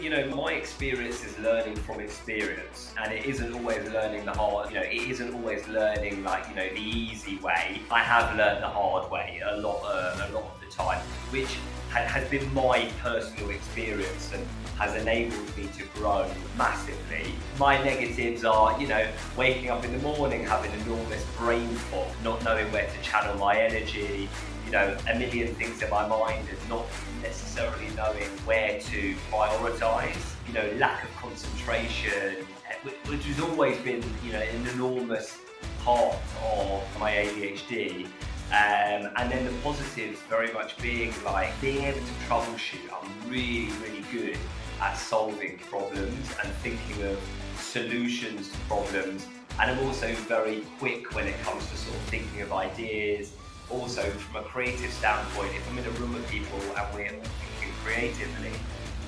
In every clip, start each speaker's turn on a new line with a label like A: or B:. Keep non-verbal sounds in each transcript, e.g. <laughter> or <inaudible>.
A: you know, my experience is learning from experience, and it isn't always learning the hard, you know, it isn't always learning like, you know, the easy way. I have learned the hard way a lot, uh, a lot of the time, which has been my personal experience and has enabled me to grow massively. My negatives are, you know, waking up in the morning having enormous brain fog, not knowing where to channel my energy, you know, a million things in my mind and not necessarily knowing where to prioritize, you know, lack of concentration, eh, which has always been, you know, an enormous part of my ADHD. Um, and then the positives very much being like being able to troubleshoot. I'm really, really good at solving problems and thinking of solutions to problems. And I'm also very quick when it comes to sort of thinking of ideas. Also, from a creative standpoint, if I'm in a room with people and we're thinking creatively,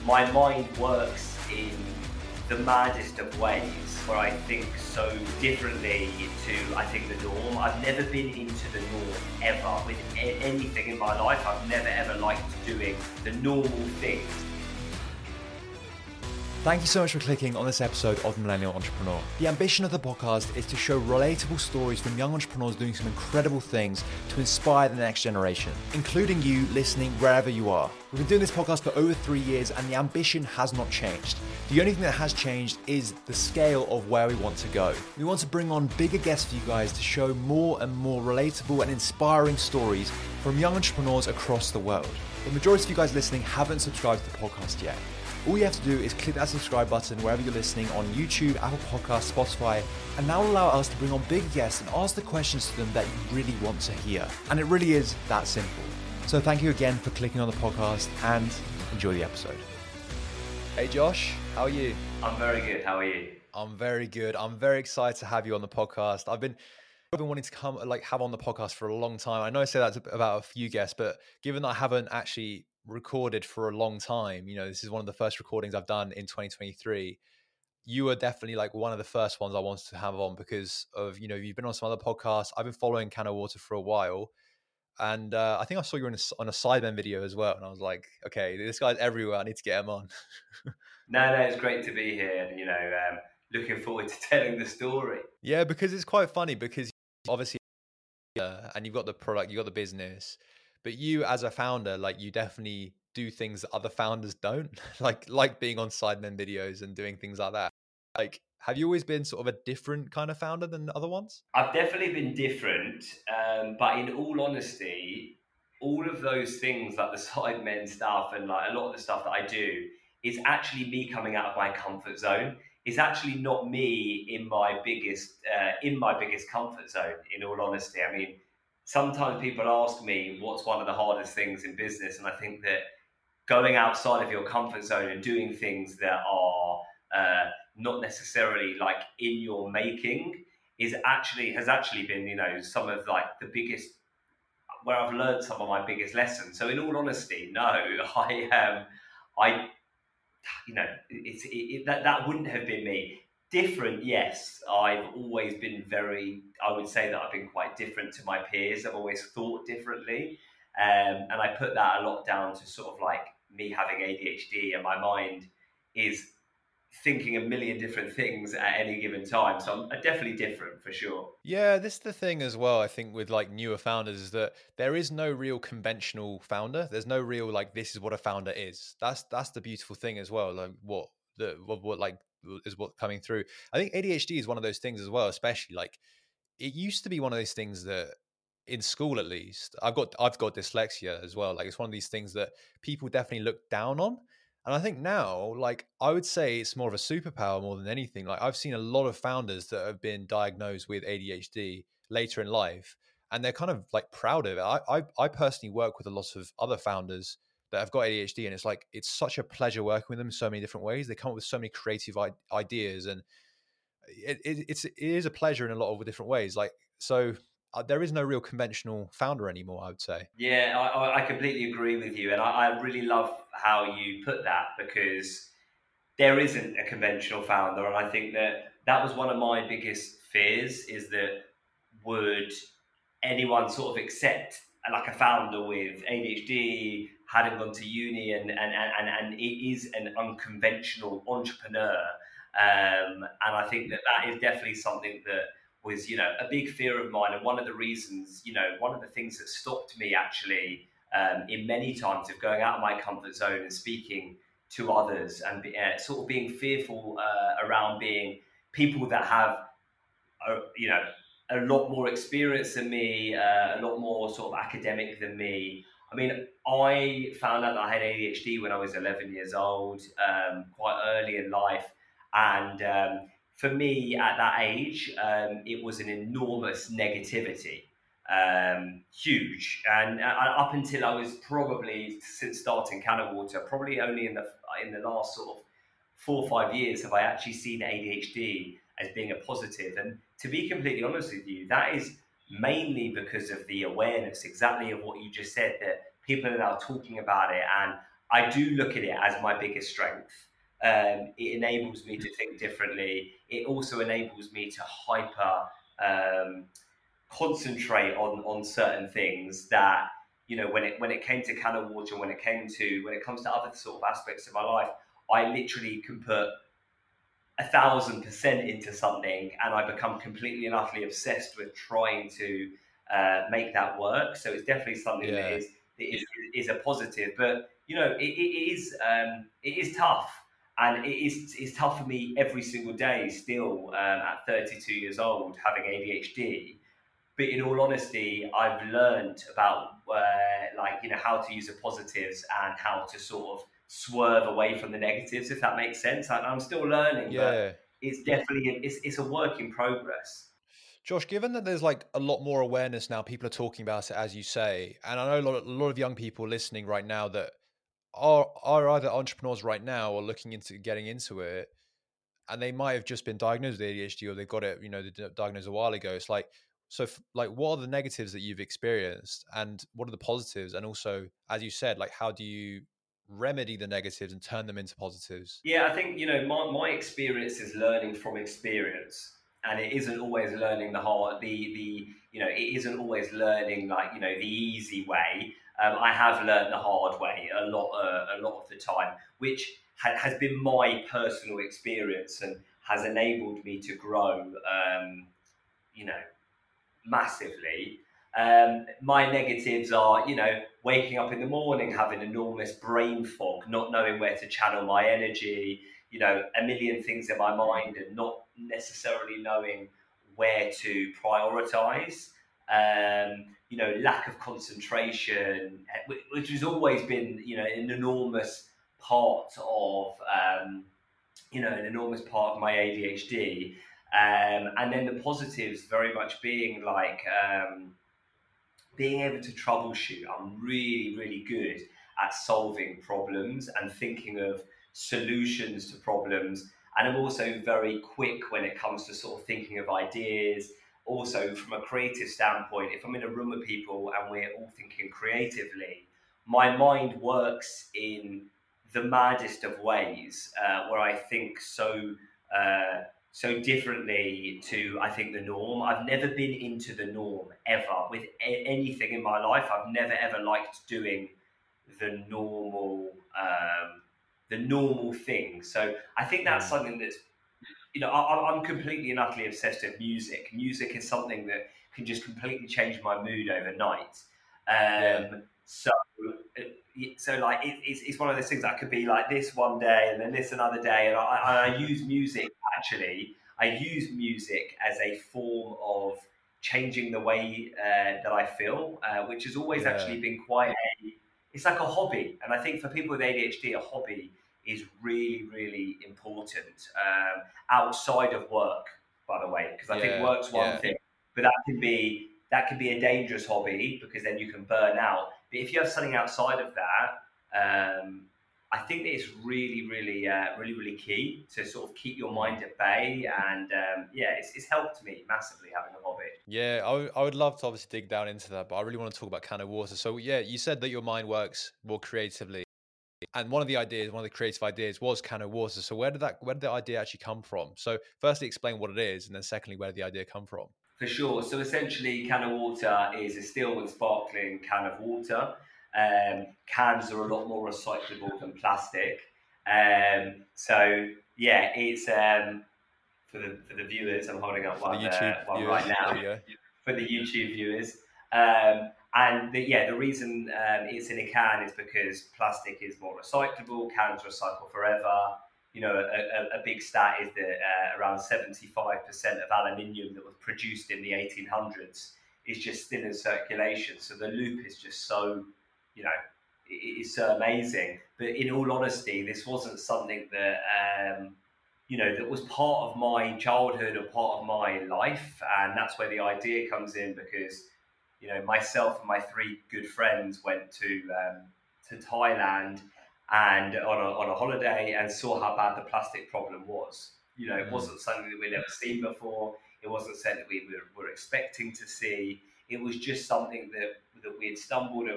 A: my mind works in the maddest of ways where I think so differently to I think the norm. I've never been into the norm ever with anything in my life. I've never ever liked doing the normal things.
B: Thank you so much for clicking on this episode of The Millennial Entrepreneur. The ambition of the podcast is to show relatable stories from young entrepreneurs doing some incredible things to inspire the next generation, including you listening wherever you are. We've been doing this podcast for over three years and the ambition has not changed. The only thing that has changed is the scale of where we want to go. We want to bring on bigger guests for you guys to show more and more relatable and inspiring stories from young entrepreneurs across the world. The majority of you guys listening haven't subscribed to the podcast yet. All you have to do is click that subscribe button wherever you're listening on YouTube, Apple Podcasts, Spotify, and that will allow us to bring on big guests and ask the questions to them that you really want to hear. And it really is that simple. So thank you again for clicking on the podcast and enjoy the episode. Hey Josh, how are you?
A: I'm very good. How are you?
B: I'm very good. I'm very excited to have you on the podcast. I've been I've been wanting to come like have on the podcast for a long time. I know I say that about a few guests, but given that I haven't actually recorded for a long time. You know, this is one of the first recordings I've done in 2023. You are definitely like one of the first ones I wanted to have on because of, you know, you've been on some other podcasts. I've been following CanO Water for a while. And uh, I think I saw you on a, on a video as well. And I was like, okay, this guy's everywhere. I need to get him on. <laughs>
A: no, no, it's great to be here. And, you know, um, looking forward to <laughs> telling the story.
B: Yeah, because it's quite funny because obviously, uh, and you've got the product, you've got the business but you as a founder like you definitely do things that other founders don't <laughs> like like being on sidemen videos and doing things like that. Like have you always been sort of a different kind of founder than other ones?
A: I've definitely been different um, but in all honesty all of those things like the <laughs> sidemen stuff and like a lot of the stuff that i do is actually me coming out of my comfort zone. It's actually not me in my biggest uh, in my biggest comfort zone in all honesty. I mean sometimes people ask me what's one of the hardest things in business, and I think that going outside of your comfort zone and doing things that are uh, not necessarily like in your making is actually has actually been you know some of like the biggest where I've learned some of my biggest lessons. So in all honesty, no, <laughs> I um I you know it's it, it, that that wouldn't have been me different yes. I've always been very i would say that i've been quite different to my peers. I've always thought differently. Um, and i put that a lot down to sort of like me having adhd and my mind is thinking a million different things at any given time. So i'm definitely different for sure.
B: Yeah this is the thing as well i think with like newer founders is that there is no real conventional founder. There's no real like this is what a founder is. That's that's the beautiful thing as well like what the what, what like is what coming through. I think ADHD is one of those things as well, especially like it used to be one of those things that in school at least I've got I've got dyslexia as well. Like it's one of these things that people definitely look down on. And I think now, like I would say it's more of a superpower more than anything. Like I've seen a lot of founders that have been diagnosed with ADHD later in life and they're kind of like proud of it. I I, I personally work with a lot of other founders that have got ADHD, and it's like it's such a pleasure working with them in so many different ways. They come up with so many creative I- ideas, and it, it, it's it is a pleasure in a lot of different ways. Like so, uh, there is no real conventional founder anymore. I would say.
A: Yeah, I, I completely agree with you, and I, I really love how you put that because there isn't a conventional founder, and I think that that was one of my biggest fears is that would anyone sort of accept like a founder with ADHD hadn't gone to uni and and, and, and it is an unconventional entrepreneur. Um, and I think that that is definitely something that was, you know, a big fear of mine. And one of the reasons, you know, one of the things that stopped me actually um, in many times of going out of my comfort zone and speaking to others and be, uh, sort of being fearful uh, around being people that have, you know, a lot more experience than me, uh, a lot more sort of academic than me. I mean, I found out that I had ADHD when I was 11 years old, um, quite early in life. And um, for me at that age, um, it was an enormous negativity, um, huge. And uh, up until I was probably since starting CanO Water, probably only in the in the last sort of four or five years have I actually seen ADHD as being a positive. And to be completely honest with you, that is mainly because of the awareness, exactly of what you just said, that people are now talking about it. And I do look at it as my biggest strength. Um, it enables me to think differently. It also enables me to hyper um, concentrate on on certain things that you know when it when it came to CanO Water, when it came to when it comes to other sort of aspects of my life, I literally can put a thousand percent into something and I become completely and utterly obsessed with trying to uh, make that work. So it's definitely something yeah. that is, is is a positive. But you know, it, it is um, it is tough, and it is it's tough for me every single day. Still, um, at 32 years old, having ADHD. But in all honesty, I've learned about uh, like you know how to use the positives and how to sort of swerve away from the negatives, if that makes sense. I, am still learning, yeah. but it's definitely it's, it's a work in progress.
B: Josh, given that there's like a lot more awareness now, people are talking about it, as you say, and I know a lot, of, a lot of young people listening right now that are are either entrepreneurs right now or looking into getting into it, and they might have just been diagnosed with ADHD or they got it, you know, they diagnosed a while ago. It's like, so, like, what are the negatives that you've experienced, and what are the positives? And also, as you said, like, how do you remedy the negatives and turn them into positives?
A: Yeah, I think, you know, my, my experience is learning from experience. And it isn't always learning the hard, the, the, you know, it isn't always learning like, you know, the easy way. Um, I have learned the hard way a lot, uh, a lot of the time, which ha- has been my personal experience and has enabled me to grow, um, you know, massively. Um, my negatives are, you know, waking up in the morning having enormous brain fog, not knowing where to channel my energy, you know, a million things in my mind and not necessarily knowing where to prioritize. Um, you know, lack of concentration, which has always been, you know, an enormous part of, um, you know, an enormous part of my ADHD. Um, and then the positives very much being like, um, being able to troubleshoot, I'm really, really good at solving problems and thinking of solutions to problems. And I'm also very quick when it comes to sort of thinking of ideas. Also, from a creative standpoint, if I'm in a room with people and we're all thinking creatively, my mind works in the maddest of ways uh, where I think so uh, so differently to I think the norm. I've never been into the norm ever with a- anything in my life. I've never ever liked doing the normal um, the normal thing. So I think that's mm. something that's you know I, am completely and utterly obsessed with music. Music is something that can just completely change my mood overnight. Um, yeah. So so like it, it's, it's one of those things that could be like this one day and then this another day and I, I use music actually i use music as a form of changing the way uh, that i feel uh, which has always yeah. actually been quite a it's like a hobby and i think for people with adhd a hobby is really really important um, outside of work by the way because i yeah. think work's one yeah. thing but that can be that can be a dangerous hobby because then you can burn out but if you have something outside of that, um, I think it's really, really, uh, really, really key to sort of keep your mind at bay. And um, yeah, it's, it's, helped me massively having a hobby.
B: Yeah, I, w- I would love to obviously dig down into that, but I really want to talk about CanO Water. So yeah, you said that your mind works more creatively. And one of the ideas, one of the creative ideas was CanO Water. So where did that, where did the idea actually come from? So firstly, explain what it is, and then secondly, where did the idea come from?
A: For sure. So essentially, CanO Water is a still and sparkling can of water. Um, cans are a lot more recyclable than plastic. Um, so yeah, it's um, for the for the viewers. I'm holding up one, uh, one right now for the YouTube viewers. Um, and the, yeah, the reason um, it's in a can is because plastic is more recyclable. Cans recycle forever. You know, a, a, a big stat is that uh, around 75% of aluminium that was produced in the 1800s is just still in circulation. So the loop is just so, you know, it is so amazing. But in all honesty, this wasn't something that um, you know that was part of my childhood or part of my life, and that's where the idea comes in because you know myself and my three good friends went to um, to Thailand and on a, on a holiday and saw how bad the plastic problem was. You know, it mm. wasn't something that we'd ever seen before. It wasn't something that we were, were expecting to see. It was just something that that we had stumbled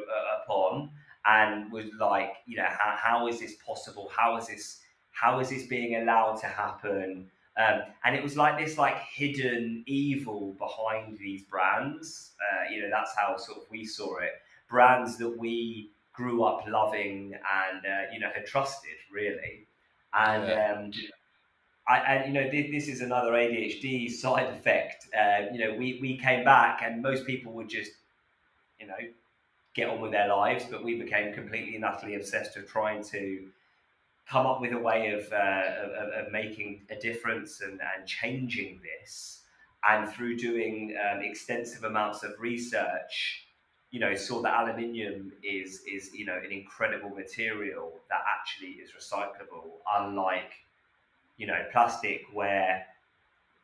A: upon and was like, you know, how, how is this possible? How is this how is this being allowed to happen? Um, and it was like this like hidden evil behind these brands. Uh, you know, that's how sort of we saw it. Brands that we grew up loving and uh, you know had trusted really. And yeah. um, I, and you know this, this, is another ADHD side effect. Uh, you know, we we came back and most people would just you know get on with their lives, but we became completely and utterly obsessed with trying to come up with a way of, uh, of, of, making a difference and, and changing this. And through doing um, extensive amounts of research, you know, saw that aluminium is is you know an incredible material that actually is recyclable, unlike you know plastic where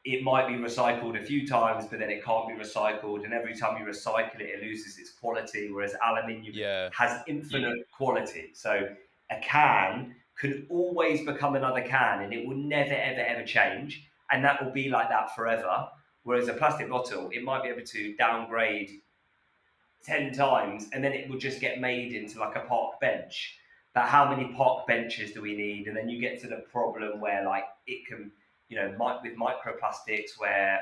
A: it might be recycled a few times, but then it can't be recycled, and every time you recycle it, it loses its quality. Whereas aluminium yeah. has infinite yeah. quality. So a can can always become another can, and it will never, ever, ever change, and that will be like that forever. Whereas a plastic bottle, it might be able to downgrade ten times, and then it will just get made into like a park bench. But how many park benches do we need? And then you get to the problem where like it can you know, with microplastics where,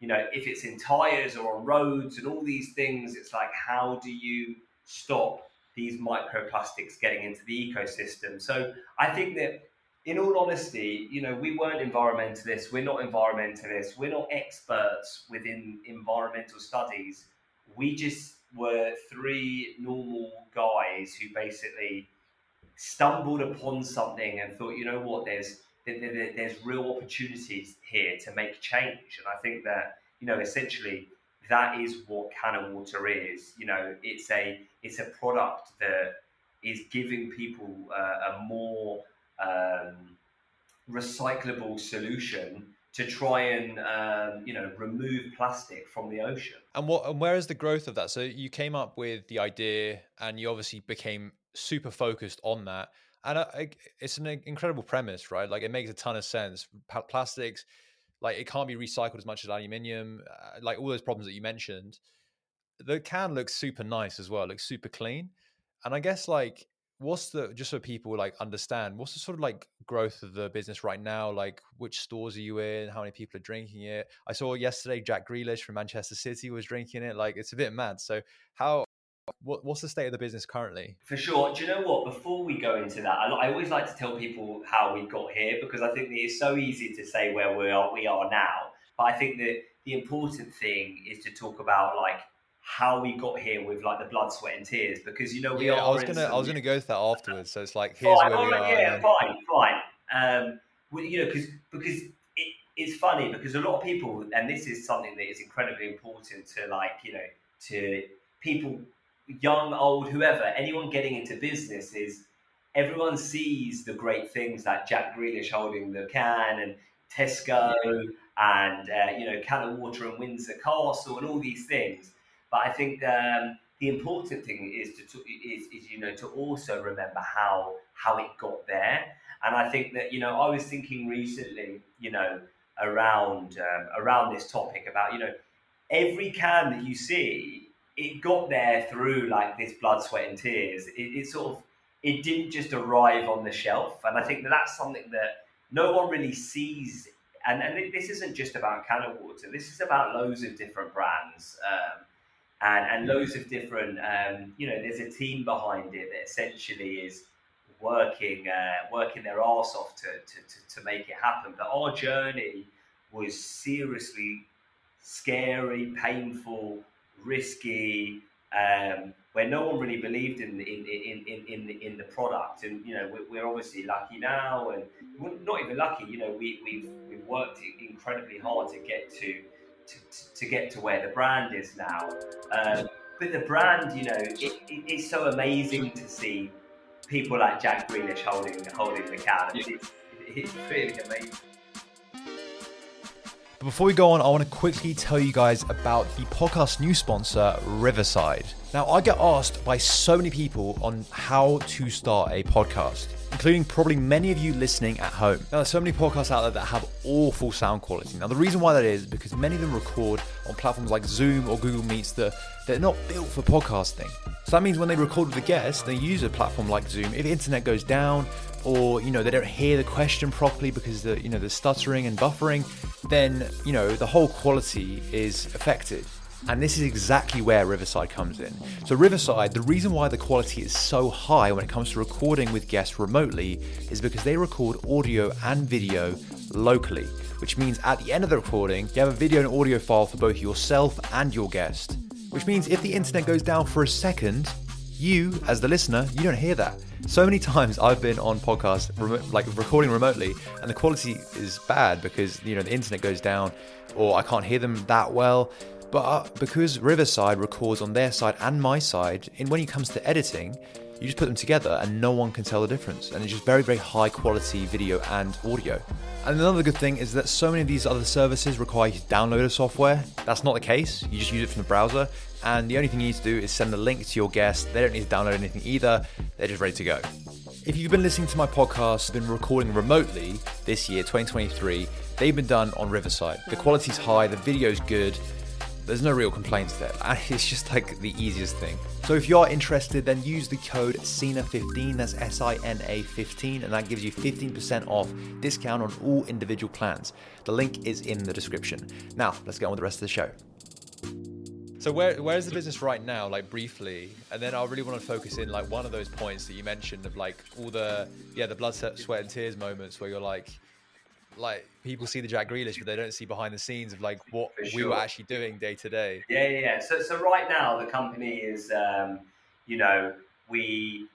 A: you know, if it's in tires or on roads and all these things, it's like, how do you stop these microplastics getting into the ecosystem? So I think that, in all honesty, you know, we weren't environmentalists, we're not environmentalists, we're not experts within environmental studies. We just were three normal guys who basically stumbled upon something and thought, you know what, there's there's real opportunities here to make change. And I think that, you know, essentially that is what CannaWater Water is. You know, it's a it's a product that is giving people uh, a more um, recyclable solution to try and um, you know remove plastic from the ocean.
B: And what and where is the growth of that? So you came up with the idea, and you obviously became super focused on that and I, it's an incredible premise, right? Like it makes a ton of sense. plastics, like it can't be recycled as much as aluminium. Uh, like all those problems that you mentioned. The can looks super nice as well. Looks super clean, and I guess like what's the just so people like understand what's the sort of like growth of the business right now like which stores are you in how many people are drinking it i saw yesterday jack grealish from manchester city was drinking it like it's a bit mad so how what, what's the state of the business currently?
A: For sure. Do you know what? Before we go into that, I, I always like to tell people how we got here because I think it's so easy to say where we are, we are now. But I think that the important thing is to talk about like how we got here with like the blood, sweat, and tears because you know we
B: yeah,
A: are.
B: I was gonna, I was gonna go to that afterwards. So it's like here's
A: fine,
B: where we
A: are. Yeah, fine, fine. Um, well, you know, because because it, it's funny because a lot of people, and this is something that is incredibly important to like you know to people young, old, whoever, anyone getting into business is everyone sees the great things like Jack Grealish holding the can and Tesco and uh, you know CanO Water and Windsor Castle and all these things. But I think um, the important thing is to, to is, is you know to also remember how how it got there. And I think that you know I was thinking recently, you know, around um, around this topic about you know every can that you see it got there through like this blood, sweat, and tears. It, it, sort of it didn't just arrive on the shelf, and I think that that's something that no one really sees. And, and this isn't just about CanO Water. This is about loads of different brands. Um, and and loads of different. Um, you know, there's a team behind it that essentially is working uh, working their arse off to, to, to, to make it happen. But our journey was seriously scary, painful, risky, um, where no one really believed in in, in, in, in, the, in the product. And you know, we're, we're obviously lucky now, and not even lucky. You know, we, we've we've worked incredibly hard to get to to, to get to where the brand is now. Um, but the brand, you know, it, it, it's so amazing to see people like Jack Grealish holding holding the can. It's, it's really amazing.
B: But before we go on, I want to quickly tell you guys about the podcast new sponsor, Riverside. Now, I get asked by so many people on how to start a podcast, including probably many of you listening at home. Now, there's so many podcasts out there that have awful sound quality. Now, the reason why that is because many of them record on platforms like Zoom or Google Meets that they're not built for podcasting. So that means when they record with a guest, they use a platform like Zoom. If the internet goes down, or you know they don't hear the question properly because the you know the stuttering and buffering, then you know the whole quality is affected. And this is exactly where Riverside comes in. So, Riverside, the reason why the quality is so high when it comes to recording with guests remotely is because they record audio and video locally, which means at the end of the recording, you have a video and audio file for both yourself and your guest. Which means if the internet goes down for a second, you, as the listener, you don't hear that. So many times I've been on podcasts, like recording remotely, and the quality is bad because you know the internet goes down, or I can't hear them that well. But uh, because Riverside records on their side and my side, and when it comes to editing, you just put them together and no one can tell the difference. And it's just very, very high quality video and audio. And another good thing is that so many of these other services require you to download a software. That's not the case. You just use it from the browser. And the only thing you need to do is send the link to your guest. They don't need to download anything either. They're just ready to go. If you've been listening to my podcast, been recording remotely this year, 2023, they've been done on Riverside. The quality's high, the video's good, there's no real complaints there. <laughs> It's just like the easiest thing. So if you're interested, then use the code SINA15, that's S I N A 15, and that gives you 15% off discount on all individual plans. The link is in the description. Now, let's get on with the rest of the show. So where where is the business right now, like briefly, and then I really want to focus in like one of those points that you mentioned of like all the yeah the blood, sweat, and tears moments where you're like like people see the Jack Grealish, but they don't see behind the scenes of like what sure. we were actually doing day to day.
A: Yeah, yeah, yeah. So, so right now the company is, um, you know, we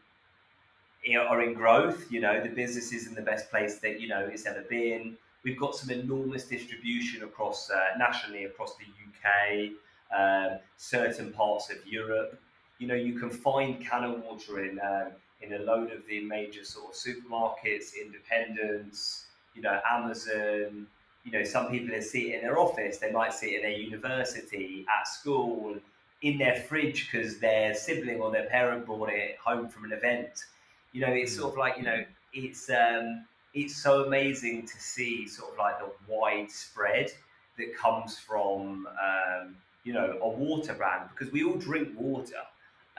A: are in growth. You know, the business is in the best place that you know it's ever been. We've got some enormous distribution across uh, nationally across the UK, um, certain parts of Europe. You know, you can find CanO Water in um, in a load of the major sort of supermarkets, independents you know, Amazon, you know, some people that see it in their office, they might see it in their university, at school, in their fridge because their sibling or their parent brought it home from an event. You know, it's sort of like, you know, it's um, it's so amazing to see sort of like the widespread that comes from um, you know a water brand because we all drink water.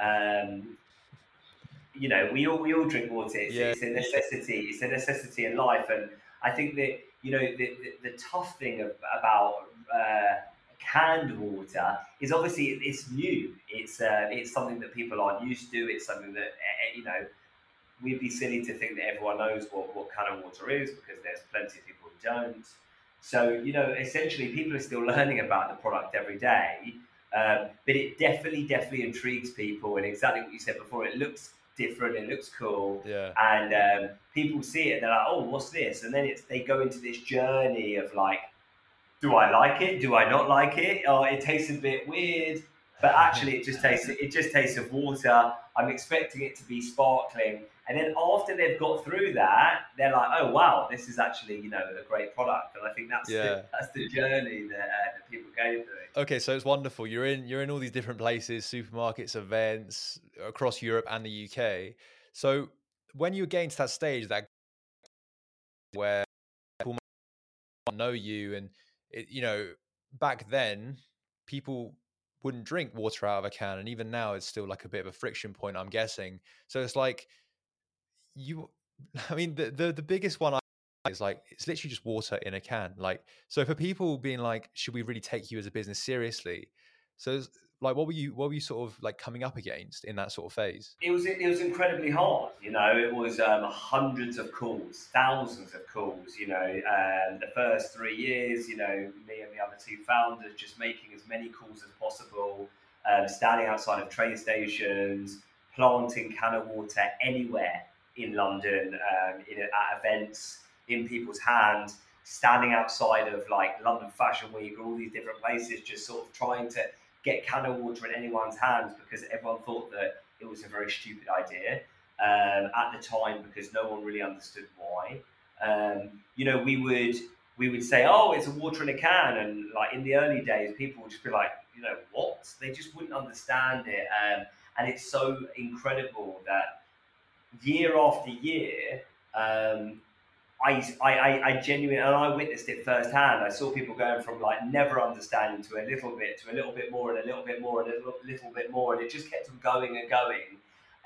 A: Um, you know, we all we all drink water. It's, yeah. it's a necessity. It's a necessity in life, and I think that you know the, the, the tough thing about uh, canned water is obviously it's new. It's uh, it's something that people aren't used to. It's something that eh, eh, you know we'd be silly to think that everyone knows what what canned water is because there's plenty of people who don't. So you know, essentially, people are still <laughs> learning about the product every day. Um, but it definitely, definitely intrigues people, and exactly what you said before. It looks different. It looks cool.
B: Yeah.
A: And um, people see it and they're like, oh, what's this? And then it's they go into this journey of like, do I like it? Do I not like it? Oh, it tastes a bit weird. But actually, it just tastes it just tastes of water. I'm expecting it to be sparkling, and then after they've got through that, they're like, "Oh wow, this is actually you know a great product." And I think that's yeah. the, that's the journey that,
B: Okay, so it's wonderful. You're in you're in all these different places, supermarkets, events across Europe and the UK. So when you get to that stage, that where people know you, and it, you know, back then people wouldn't drink water out of a can and even now it's still like a bit of a friction point i'm guessing so it's like you <laughs> i mean the the, the biggest one I is like it's literally just water in a can like so for people being like should we really take you as a business seriously so like what were you what were you sort of like coming up against in that sort of phase?
A: It was it was incredibly hard. You know, it was um, hundreds of calls, thousands of calls. You know, um, the first three years, you know, me and the other two founders just making as many calls as possible, um, standing outside of train stations, planting can of water anywhere in London, um, in, at events, in people's hands standing outside of like London Fashion Week or all these different places, just sort of trying to get can of CanO Water in anyone's hands because everyone thought that it was a very stupid idea um, at the time because no one really understood why. Um, you know, we would we would say, "Oh, it's a water in a can," and like in the early days, people would just be like, "You know what?" They just wouldn't understand it, um, and it's so incredible that year after year, um, I, I, I genuinely, and I witnessed it firsthand. I saw people going from like never understanding to a little bit, to a little bit more, and a little bit more, and a little, little bit more, and it just kept them going and going.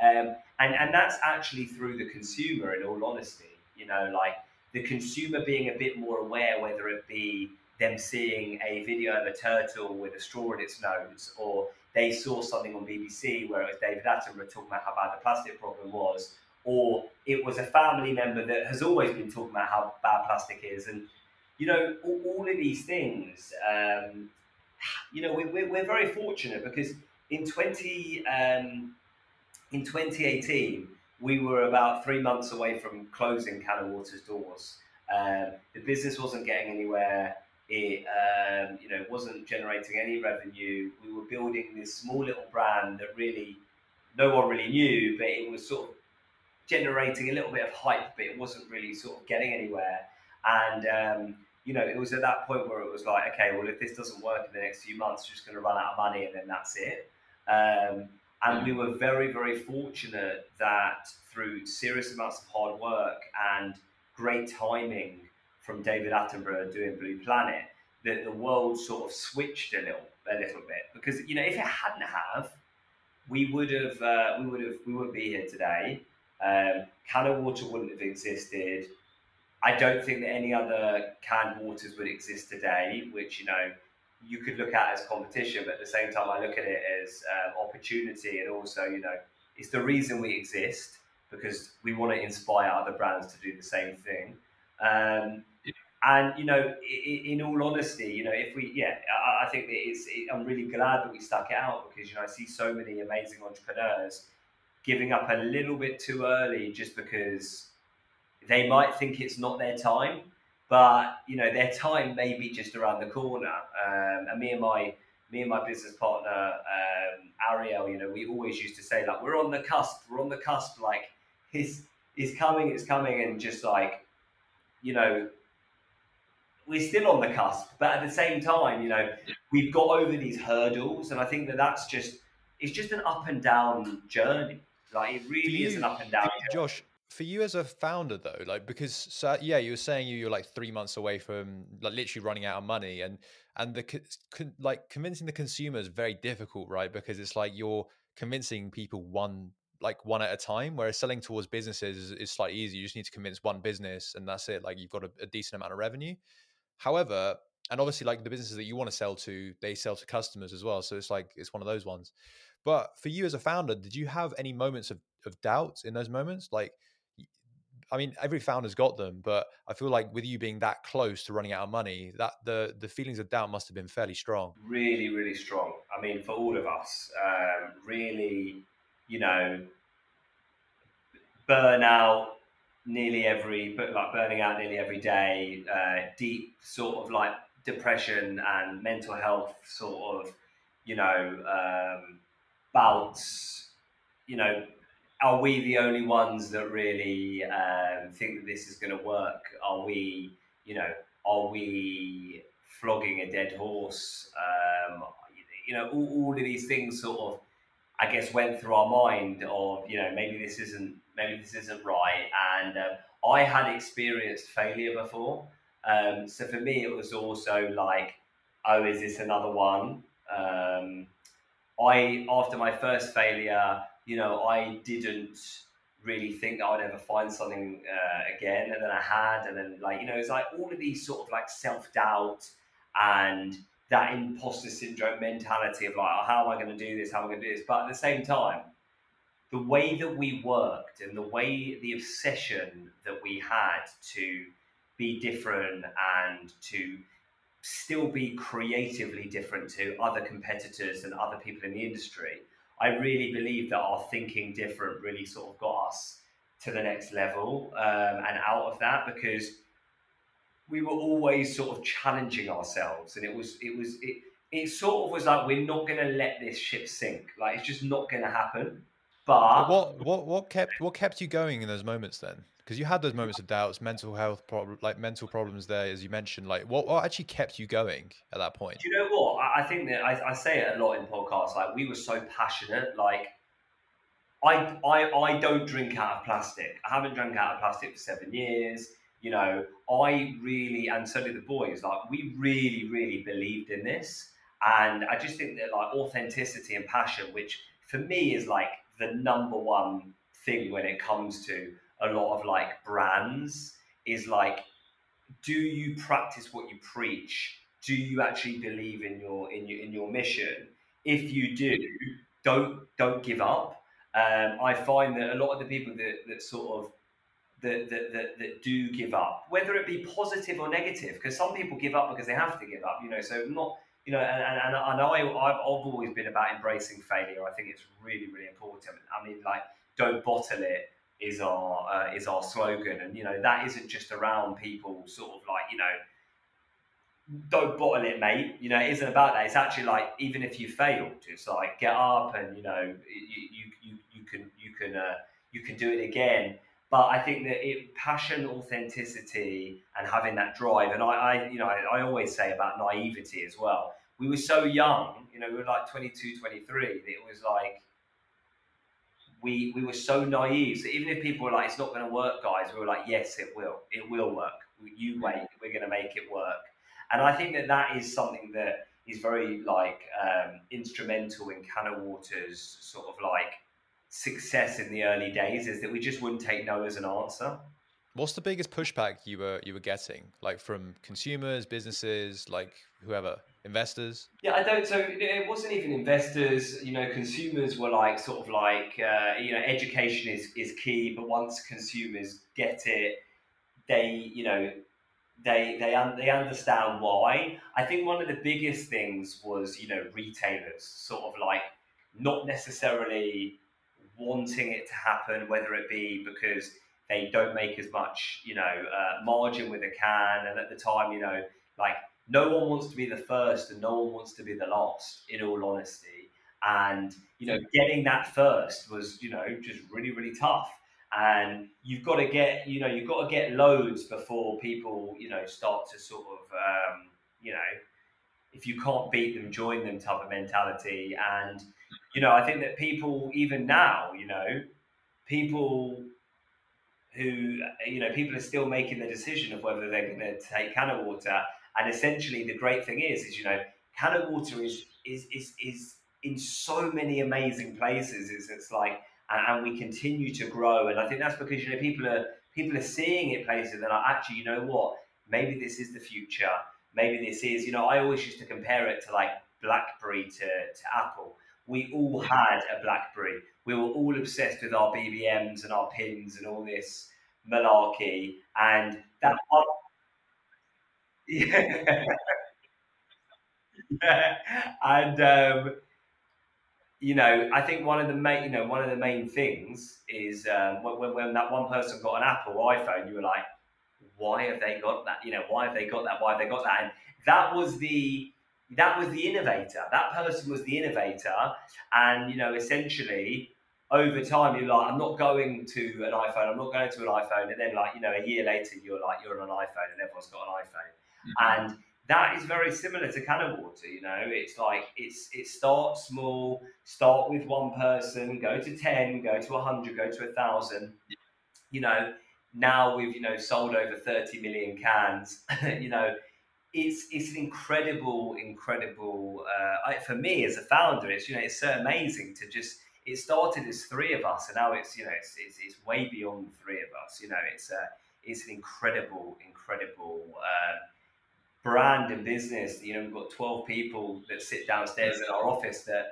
A: Um, and and that's actually through the consumer. In all honesty, you know, like the consumer being a bit more aware, whether it be them seeing a video of a turtle with a straw in its nose, or they saw something on BBC where it was David Attenborough talking about how bad the plastic problem was, or it was a family member that has always been talking about how bad plastic is. And, you know, all, all of these things, um, you know, we, we're, we're very fortunate because in 20, um, in 2018, we were about three months away from closing CanO Water's doors. Um, the business wasn't getting anywhere. It, um, you know, wasn't generating any revenue. We were building this small little brand that really no one really knew, but it was sort of generating a little bit of hype, but it wasn't really sort of getting anywhere. And um, you know, it was at that point where it was like, okay, well, if this doesn't work in the next few months, we're just going to run out of money, and then that's it. Um, and we were very, very fortunate that through serious amounts of hard work and great timing from David Attenborough doing Blue Planet, that the world sort of switched a little, a little bit. Because you know, if it hadn't have, we would have, uh, we would have, we wouldn't be here today. Um, CanO Water wouldn't have existed. I don't think that any other canned waters would exist today, which you know you could look at as competition, but at the same time, I look at it as um, opportunity, and also you know it's the reason we exist because we want to inspire other brands to do the same thing. Um, and you know, in, in, all honesty, you know, if we, yeah, I, I think that it's. It, I'm really glad that we stuck it out because you know I see so many amazing entrepreneurs giving up a little bit too early just because they might think it's not their time, but you know their time may be just around the corner. Um, and me and my me and my business partner um, Ariel, you know, we always used to say like we're on the cusp, we're on the cusp, like he's he's coming, it's coming, and just like you know we're still on the cusp, but at the same time, you know, we've got over these hurdles, and I think that that's just it's just an up and down journey. Like it really you, is an up and down.
B: Josh, for you as a founder though, like because so, yeah, you were saying you were like three months away from like literally running out of money, and and the con, like convincing the consumer is very difficult, right? Because it's like you're convincing people one like one at a time, whereas selling towards businesses is, is slightly easier. You just need to convince one business, and that's it. Like you've got a, a decent amount of revenue. However, and obviously, like the businesses that you want to sell to, they sell to customers as well. So it's like it's one of those ones. But for you as a founder, did you have any moments of, of doubt in those moments? Like, I mean, every founder's got them, but I feel like with you being that close to running out of money, that the the feelings of doubt must have been fairly strong.
A: Really, really strong. I mean, for all of us, um, really, you know, burnout nearly every, but like burning out nearly every day, uh, deep sort of like depression and mental health sort of, you know, um, bouts, you know, are we the only ones that really um, think that this is going to work? Are we, you know, are we flogging a dead horse? Um, you know, all, all, of these things sort of, I guess, went through our mind of, you know, maybe this isn't, maybe this isn't right. And um, I had experienced failure before, um, so for me, it was also like, oh, is this another one? I after my first failure, you know, I didn't really think I'd ever find something uh, again, and then I had, and then like you know, it's like all of these sort of like self doubt and that imposter syndrome mentality of like, oh, how am I going to do this? How am I going to do this? But at the same time, the way that we worked and the way the obsession that we had to be different and to still be creatively different to other competitors and other people in the industry, I really believe that our thinking different really sort of got us to the next level um, and out of that because we were always sort of challenging ourselves and it was it was it it sort of was like we're not going to let this ship sink. Like it's just not going to happen. But
B: what what what kept what kept you going in those moments then because you had those moments of doubts mental health problem like mental problems there as you mentioned like what, what actually kept you going at that point
A: do you know what i, I think that I, I say it a lot in podcasts like we were so passionate like I, I I don't drink out of plastic. I haven't drank out of plastic for seven years. You know, I really and so did the boys. Like we really, really believed in this, and I just think that like authenticity and passion, which for me is like the number one thing when it comes to a lot of like brands, is like, do you practice what you preach? Do you actually believe in your in your in your mission? If you do, don't don't give up um, I find that a lot of the people that, that sort of that, that, that, that do give up, whether it be positive or negative, because some people give up because they have to give up, you know, so not, you know, and, and, and I, I've, I've always been about embracing failure. I think it's really, really important. I mean, like, don't bottle it is our, uh, is our slogan. And, you know, that isn't just around people sort of like, you know, don't bottle it, mate. You know, it isn't about that. It's actually like even if you failed, it's like get up and you know you you you, can you can uh, you can do it again. But I think that it passion, authenticity, and having that drive, and I, I you know I, I always say about naivety as well. We were so young, you know, we were like 22, 23. That it was like we we were so naive. So even if people were like, "It's not going to work, guys," we were like, "Yes, it will. It will work. You wait. We're going to make it work." And I think that that is something that is very like um, instrumental in CanO Water's sort of like success in the early days is that we just wouldn't take no as an answer.
B: What's the biggest pushback you were you were getting, like from consumers, businesses, like whoever, investors?
A: Yeah, I don't. So it wasn't even investors. You know, consumers were like sort of like uh, you know, education is is key, but once consumers get it, they you know they they they understand why. I think one of the biggest things was you know retailers sort of like not necessarily wanting it to happen, whether it be because they don't make as much you know uh, margin with a can, and at the time you know like no one wants to be the first and no one wants to be the last. In all honesty, and you know getting that first was you know just really really tough. And you've got to get you know you've got to get loads before people you know start to sort of um, you know if you can't beat them join them type of mentality. And you know i think that people even now you know people who you know people are still making the decision of whether they're going to take CanO Water and essentially the great thing is is you know CanO Water is is is is in so many amazing places is it's like and, and, we continue to grow. And I think that's because you know people are people are seeing it places and are actually, you know what, maybe this is the future. Maybe this is, you know, I always used to compare it to like BlackBerry to, to Apple. We all had a BlackBerry. We were all obsessed with our BBMs and our pins and all this malarkey. And that yeah. <laughs> yeah. And um, you know, I think one of the main, you know, one of the main things is um, when, when that one person got an Apple iPhone, you were like, why have they got that? You know, why have they got that? Why have they got that? And that was the that was the innovator. That person was the innovator, and you know, essentially, over time, you're like, I'm not going to an iPhone. I'm not going to an iPhone, and then like, you know, a year later, you're like, you're on an iPhone, and everyone's got an iPhone, mm-hmm. and that is very similar to CanO Water. You know, it's like it's it starts small, start with one person, go to ten, go to hundred, go to a thousand. You know, now we've you know sold over thirty million cans. <laughs> you know, it's it's an incredible, incredible. Uh, for me as a founder, it's you know it's so amazing to just. It started as three of us, and now it's you know it's it's, it's way beyond three of us. You know, it's a uh, it's an incredible, incredible. Uh, brand and business. You know, we've got 12 people that sit downstairs in our office that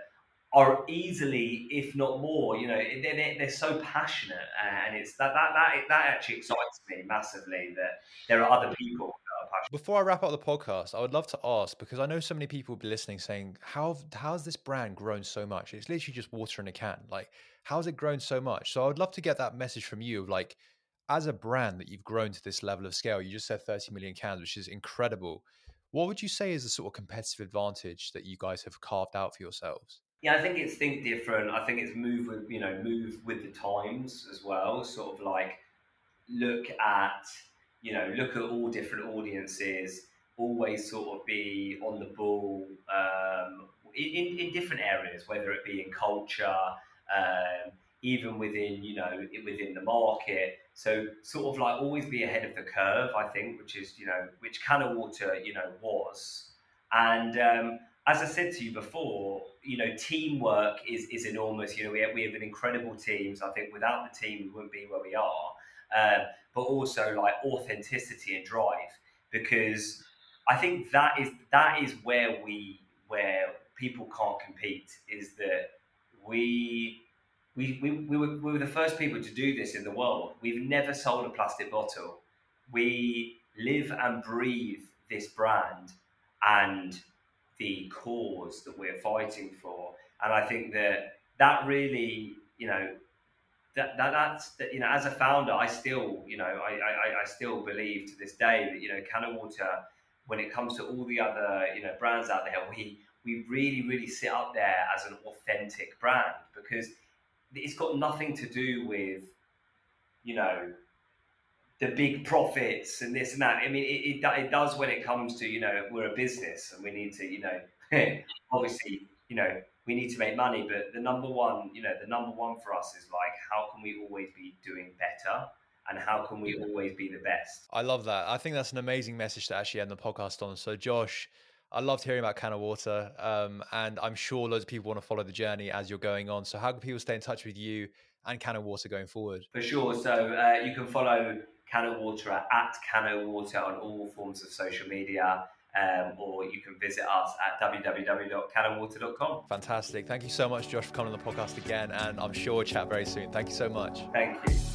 A: are easily, if not more, you know, they're, they're so passionate, and it's that that that that actually excites me massively that there are other people.
B: Before I wrap up the podcast, I would love to ask because I know so many people will be listening saying, "How how's this brand grown so much? It's literally just water in a can. Like, how's it grown so much?" So I would love to get that message from you, of like, as a brand that you've grown to this level of scale. You just said 30 million cans, which is incredible. What would you say is the sort of competitive advantage that you guys have carved out for yourselves?
A: Yeah, I think it's think different. I think it's move with you know move with the times as well. Sort of like look at you know look at all different audiences. Always sort of be on the ball um, in, in different areas, whether it be in culture, um, even within you know within the market. So sort of like always be ahead of the curve. I think, which is you know which CanO Water you know was, and um, as I said to you before, you know, teamwork is, is enormous. You know, we have, we have an incredible team. So I think without the team, we wouldn't be where we are. Um, but also like authenticity and drive, because I think that is that is where we where people can't compete. Is that we we, we, we, were, we were the first people to do this in the world. We've never sold a plastic bottle. We live and breathe this brand, and the cause that we're fighting for. And I think that that really, you know, that, that that's that, you know, as a founder, I still, you know, I, I, I still believe to this day that you know, CanO Water, when it comes to all the other you know brands out there, we we really really sit up there as an authentic brand because it's got nothing to do with you know the big profits and this and that. I mean, it, it, it does when it comes to, you know, we're a business and we need to, you know, <laughs> obviously, you know, we need to make money. But the number one, you know, the number one for us is like, how can we always be doing better? And how can we always be the best?
B: I love that. I think that's an amazing message to actually end the podcast on. So, Josh, I loved hearing about CanO Water, um, and I'm sure loads of people want to follow the journey as you're going on. So, how can people stay in touch with you and CanO Water going forward?
A: For sure. So, uh, you can follow CanO Water at CanO Water on all forms of social media. Um, or you can visit us at www.canowater.com.
B: Fantastic. Thank you so much, Josh, for coming on the podcast again. And I'm sure we'll chat very soon. Thank you so much.
A: Thank you.